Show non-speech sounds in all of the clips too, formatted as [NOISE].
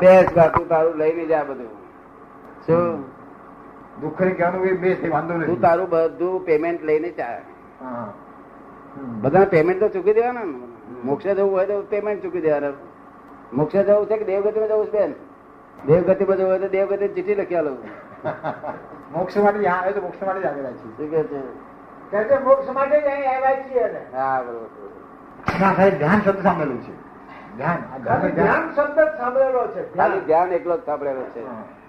બેસ બા, તારું લઈને જા બધું. શું? દુઃખ ને કહેવાનું એ બે વાંધો વાંધો તું તારું બધું પેમેન્ટ લઈને જા બધા પેમેન્ટ તો ચૂકી દેવાના ને? મોક્ષે જવું હોય તો પેમેન્ટ ચૂકી દેવાના. મોક્ષે જવું છે કે દેવગતિમાં જવું છે બેન? દેવગતિમાં જવું હોય તો દેવગતિ ચીઠી લખી આલો. [LAUGHS] મોક્ષ માટે જ્યાં આવે તો મોક્ષ માટે જ આવેલા શું કે છે? મોક્ષ માટે જ અહીં આવ્યા છીએ હા બરોબર. ના સાહેબ ધ્યાન શબ્દ સાંભળેલું છે. ધ્યાન ખાલી ધ્યાન. ધ્યાન શબ્દ સાંભળેલો છે ખાલી ધ્યાન એકલો જ સાંભળેલો છે.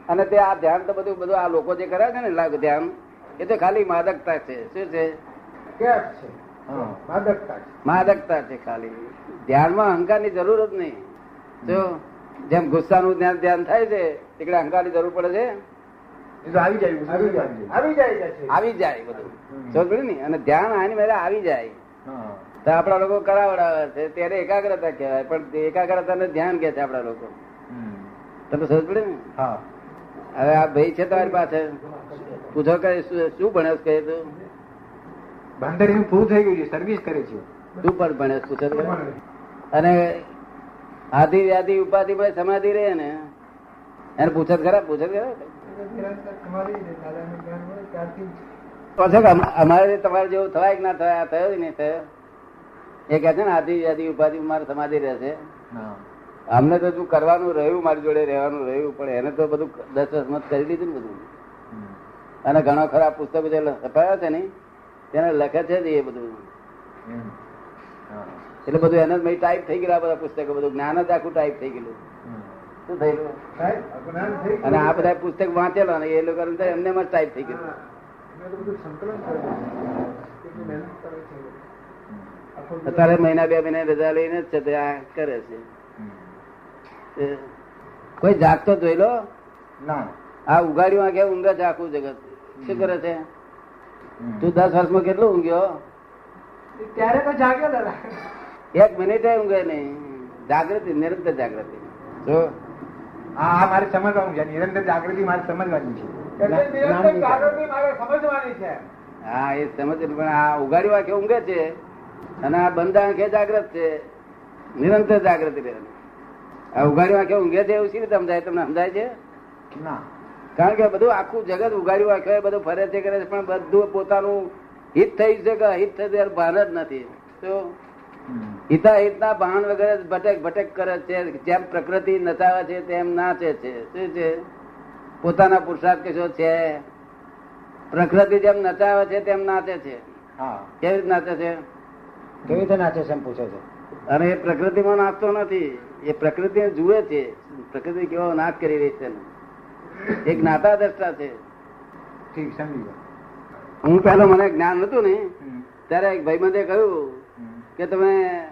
અને તે આ ધ્યાન તો બધું બધું આ લોકો જે કરે છે ને ધ્યાન એ તો ખાલી માદકતા છે. શું છે. માદકતા છે. ખાલી. ધ્યાનમાં અહંકારની જરૂર જ નહીં. જો જેમ ગુસ્સાનું ધ્યાન ધ્યાન થાય છે એટલે અહંકારની જરૂર પડે છે? આવી જાય આવી જાય. બધું. સમજ ને? અને ધ્યાન આની મેળે આવી જાય. તો આપણા લોકો કરાવડાવે છે. ત્યારે એકાગ્રતા કહેવાય. પણ એકાગ્રતા એકાગ્રતાને ધ્યાન કે છે આપણા લોકો? તમે સમજ પડે ને? હા. હવે આ ભાઈ છે તમારી પાસે? પૂછો કે શું શું ભણ્યો છે કહે તું? બંદરીનું પૂરું થઈ ગયું છે સર્વિસ કરે છે. તું પણ ભણે પૂછો અને આધી વ્યાધિ ઉપાધિ ભાઈ સમાધિ રહે ને? એને પૂછત ખરા પૂછત ખરા. અમારે તમારે જેવું થવાય કે ના થવાય થયો જ નહીં થયો? એ કહે છે ને આદિ વ્યાધિ ઉપાધિ મારે સમાધિ રહેશે. અમને તો શું કરવાનું રહ્યું મારી જોડે રહેવાનું રહ્યું પણ એને તો બધું દસ દસ મત કરી દીધું ને બધું. અને ઘણા ખરા પુસ્તકો જે છપાયા છે ને તેને લખે છે જ એ બધું. એટલે બધું એને મેં ટાઈપ થઈ ગયેલા બધા પુસ્તકો બધું જ્ઞાન જ આખું ટાઈપ થઈ ગયેલું. શું થયેલું થઈ ગયું. અને આ બધા પુસ્તક વાંચેલા ને એ લોકો એમને માં ટાઈપ થઈ ગયેલું. હા. અત્યારે મહિના બે મહિના રજા લઈને આ કરે છે. કોઈ જાગતો જોઈ લો. ના. આ ઉગાડ્યું આ કે ઊંઘે જાગવું જગત. શું કરે છે? તું દસ વર્ષમાં કેટલું ઊંઘ્યો? ત્યારે તો જાગ્યો દાદા. એક મિનિટે ઊંઘે નહીં. જાગૃતિ નિરંતર જાગૃતિ. જો. આ આ મારે સમજવાનું છે. નિરંતર જાગૃતિ મારે સમજવાની છે. જાગૃતિ મારે સમજવાની છે. હા એ સમજ પણ આ ઉગાડ્યું કે ઊંઘે છે. અને આ બંધારણ કે જાગ્રત છે? નિરંતર જાગૃતિ રહે. આ ઉગાડ્યું આંખે ઊંઘે છે એવું સી રીતે સમજાય? તમને સમજાય છે? ના. કારણ કે બધું આખું જગત ઉગાડ્યું આંખે બધું ફરે છે કરે છે પણ બધું પોતાનું હિત થઈ છે કે અહિત થયું ત્યારે ભાન જ નથી. તો. હિતા હિતના ભાન વગેરે ભટક ભટક કરે છે જેમ પ્રકૃતિ નચાવે છે તેમ નાચે છે. શું છે? પોતાના પુરુષાર્થ કશો છે. પ્રકૃતિ જેમ નચાવે છે તેમ નાચે છે. હા. કેવી રીતે નાચે છે? કેવી રીતે નાચે છે એમ પૂછે છે? અને એ પ્રકૃતિમાં નાચતો નથી. એ પ્રકૃતિ જુએ છે. પ્રકૃતિ કેવો નાશ કરી રહી છે એક નાતા દ્રષ્ટા છે. ઠીક સમજી ગયો. હું પેલો મને જ્ઞાન નતું ને ત્યારે એક ભાઈબંધે કહ્યું કે તમે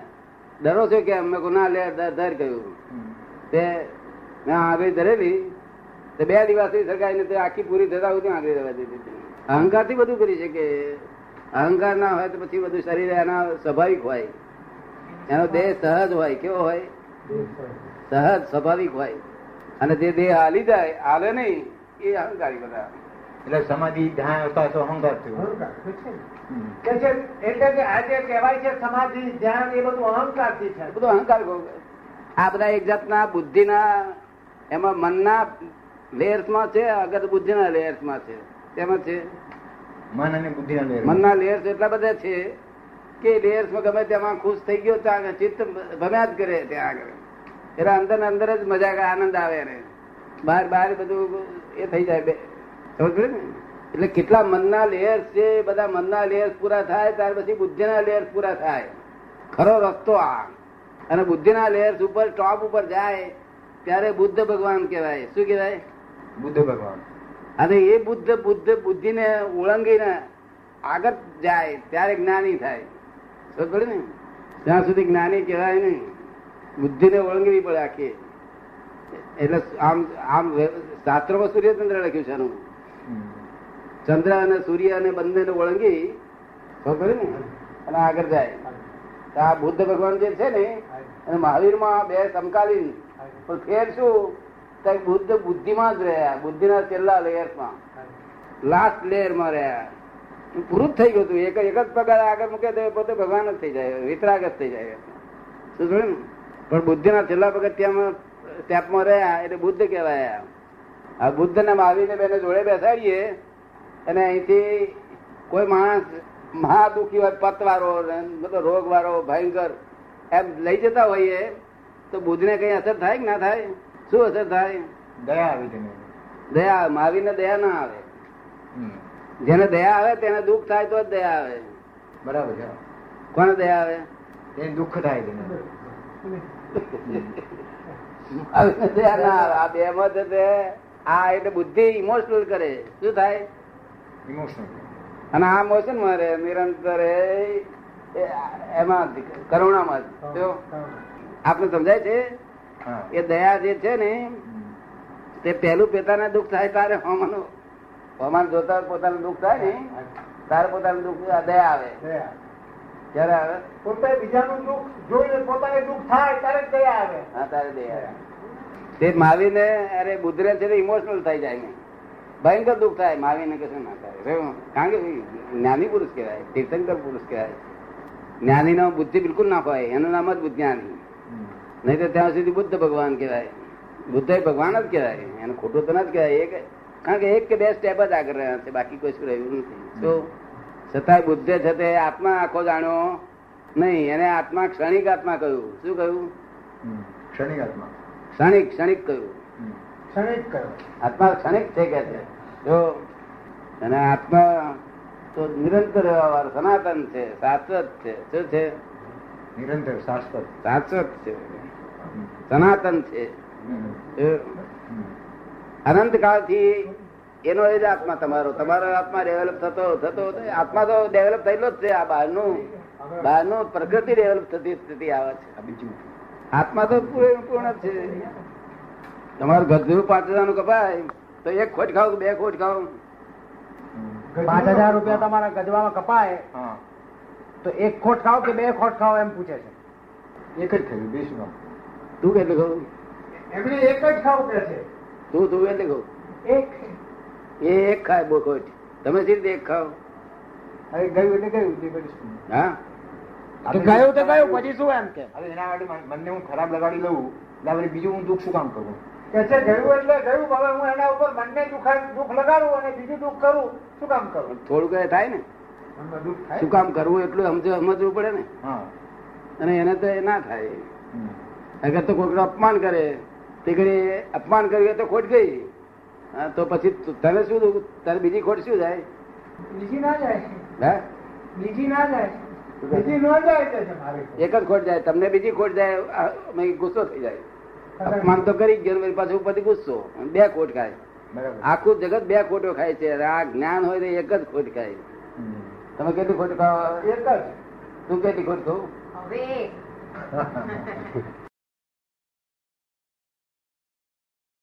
ડરો છો કે? અમે ના લે દર કહ્યું. તે મેં આગળ ધરેલી. તે બે દિવસ સરકારી આખી પૂરી થતા સુધી આગળ રહેવા દીધી. અહંકારથી બધું કરી શકે. અહંકાર ના હોય તો પછી બધું શરીર એના સ્વાભાવિક હોય. એનો દેહ સહજ હોય કેવો હોય? સહજ સ્વાભાવિક હોય. અને જે દેહ હાલી જાય હાલે નહીં એ અહંકારી બધા. એટલે સમાધિ ધ્યાન અવસ્થા તો અહંકાર થયો અહંકાર એટલે કે આજે કહેવાય છે સમાધિ ધ્યાન એ બધું અહંકારથી છે બધું અહંકાર આ બધા એક જાતના બુદ્ધિના એમાં મનના લેયર્સમાં છે અગર બુદ્ધિના લેયર્સમાં છે. તેમાં છે. મન અને બુદ્ધિ ના મનના લેયર્સ એટલા બધા છે કે લેયર્સમાં ગમે તેમાં ખુશ થઈ ગયો ત્યાં ચિત્ત ભમ્યા જ કરે ત્યાં આગળ. એટલે અંદર અંદર જ મજા આનંદ આવે ને બહાર બહાર બધું એ થઈ જાય બે. સમજ ને? એટલે કેટલા મનના લેયર્સ છે બધા મનના લેયર્સ પૂરા થાય ત્યાર પછી બુદ્ધિના લેયર્સ પૂરા થાય. ખરો રસ્તો આ. અને બુદ્ધિના લેયર્સ ઉપર ટોપ ઉપર જાય ત્યારે બુદ્ધ ભગવાન કહેવાય. શું કહેવાય? બુદ્ધ ભગવાન. અને એ બુદ્ધ બુદ્ધ બુદ્ધિને ઓળંગીને આગળ જાય ત્યારે જ્ઞાની થાય. પડી ને? ત્યાં સુધી જ્ઞાની કહેવાય નહીં. બુદ્ધિને ઓળંગવી પડે આખી. એટલે આમ આમ શાસ્ત્રોમાં સૂર્યચંદ્ર લખ્યું છે એનું ચંદ્ર અને સૂર્ય અને બંનેને ઓળંગી ખબર ને? અને આગળ જાય. તો આ બુદ્ધ ભગવાન જે છે ને અને મહાવીરમાં બે સમકાલીન. પણ ફેર શું? તો બુદ્ધ બુદ્ધિમાં જ રહ્યા. બુદ્ધિના છેલ્લા લેયર્સમાં લાસ્ટ લેયરમાં રહ્યા. પૂરું થઈ ગયું હતું. એક એક જ પગાર આગળ મૂકે તો પોતે ભગવાન જ થઈ જાય. વિતરાગ જ થઈ જાય. શું જોયું? પણ બુદ્ધિના છેલ્લા પગથિયામાં સ્ટેપમાં રહ્યા એટલે બુદ્ધ કહેવાય. આ બુદ્ધ ને મહાવીર ને બેને જોડે બેસાડીએ અને અહીંથી કોઈ માણસ મહા દુઃખી હોય પતવાળો બધો રોગવાળો, ભયંકર એમ લઈ જતા હોઈએ તો બુદ્ધ ને કઈ અસર થાય કે ના થાય? શું અસર થાય? દયા આવી તેને દયા મહાવીર ને દયા ના આવે. જેને દયા આવે તેને દુઃખ થાય તો જ દયા આવે. બરાબર છે. કોને દયા આવે? એ દુઃખ થાય તેને દયા ના આવે. આ બે માં તે આ એટલે બુદ્ધિ ઇમોશનલ કરે. શું થાય? ઇમોશનલ અને આ મોશનમાં રહે નિરંતર એમાં કરુણામાં જ. આપને સમજાય છે? એ દયા જે છે ને. તે પહેલું પેતાને દુઃખ થાય તારે હોમાનું હોમાન જોતા પોતાનું દુઃખ થાય ને તારે પોતાનું દુઃખ દયા આવે. ક્યારે આવે પોતે બીજાનું દુઃખ જોઈને પોતાને દુઃખ થાય ત્યારે દયા આવે હા તારે દયા આવે. તે મહાવીરને અરે બુદ્ધરે છે ઇમોશનલ થઈ જાય ને ભયંકર દુઃખ થાય માવીને કશું ના થાય કારણ કે જ્ઞાની પુરુષ કહેવાય તીર્થંકર પુરુષ કહેવાય જ્ઞાની નો બુદ્ધિ બિલકુલ ના હોય એનું નામ જ બુદ્ધિજ્ઞાની હમ. નહીં તો ત્યાં સુધી બુદ્ધ ભગવાન કહેવાય. બુદ્ધ ભગવાન જ કહેવાય. એને ખોટું તો ના જ કહેવાય. એક કારણ કે એક કે બે સ્ટેપ જ આગળ રહ્યા છે. બાકી કોઈ રહ્યું નથી. તો છતાંય બુદ્ધે છે તે આત્મા આખો જાણ્યો નહીં. એને આત્મા ક્ષણિક આત્મા કહ્યું. શું કહ્યું? ક્ષણિક આત્મા. ક્ષણિક ક્ષણિક કહ્યું. ક્ષણિક કહ્યું. આત્મા ક્ષણિક છે કે છે. જો અને આત્મા તો નિરંતર સનાતન છે શાશ્વત છે. શું છે? નિરંતર શાશ્વત. શાશ્વત છે. સનાતન છે. અનંત કાળથી એનો એ જ આત્મા તમારો. તમારો આત્મા ડેવલપ થતો થતો આત્મા તો ડેવલપ થયેલો જ છે. આ બહારનું બહારનું પ્રકૃતિ ડેવલપ થતી સ્થિતિ આવે છે. બીજું આત્મા તો પૂર્ણ છે. તમારું ગધું પાંચ હજારનું કપાય તો એક ખોટ ખાવ બે ખોટ ખાવ પાંચ હજાર રૂપિયા તમારા ગજવામાં કપાય. તો એક ખોટ ખાઓ કે બે ખોટ ખાઓ એમ પૂછે છે. એક જ બે શું તું કેટલું ખાવ એમણે એક જ ખાવું કે છે. તું તું કેટલું ખાવ એક. એ એક ખાય બહુ ખોટ. તમે સી રીતે એક ખાવ? હવે ગયું એટલે ગયું હા. કે ગયું તો ગયું પછી શું એમ કે? હવે એના માટે મન- હું ખરાબ લગાડી લઉં એટલે બીજું હું દુઃખ શું કામ કરું? કે છે ગયું એટલે ગયું હવે હું એના ઉપર મનને દુઃખ દુઃખ લગાડું અને બીજું દુઃખ કરું શું કામ કરું? થોડું કઈ થાય ને. શું કામ કરવું એટલું સમજ સમજવું પડે ને? અને એને તો એ ના થાય. અગર તો કોઈનું અપમાન કરે તે ઘડી અપમાન કર્યું તો ખોટ ગઈ. તો પછી તને શું? તારે બીજી ખોટ શું જાય? બીજી ના જાય. હે? બીજી ના જાય. બીજી ન જાય કે છે મારે એક જ ખોટ જાય. તમને બીજી ખોટ જાય ગુસ્સો થઈ જાય. અપમાન તો કરી ગયો પાછું પછી ગુસ્સો. બે ખોટ ખાય. આખું જગત બે ખોટો ખાય છે. આ જ્ઞાન હોય તો એક જ ખોટ ખાય. તમે કેટલી ખોટ ખાવ? એક જ. તું કેટલી ખોટ ખાવ હવે. [LAUGHS]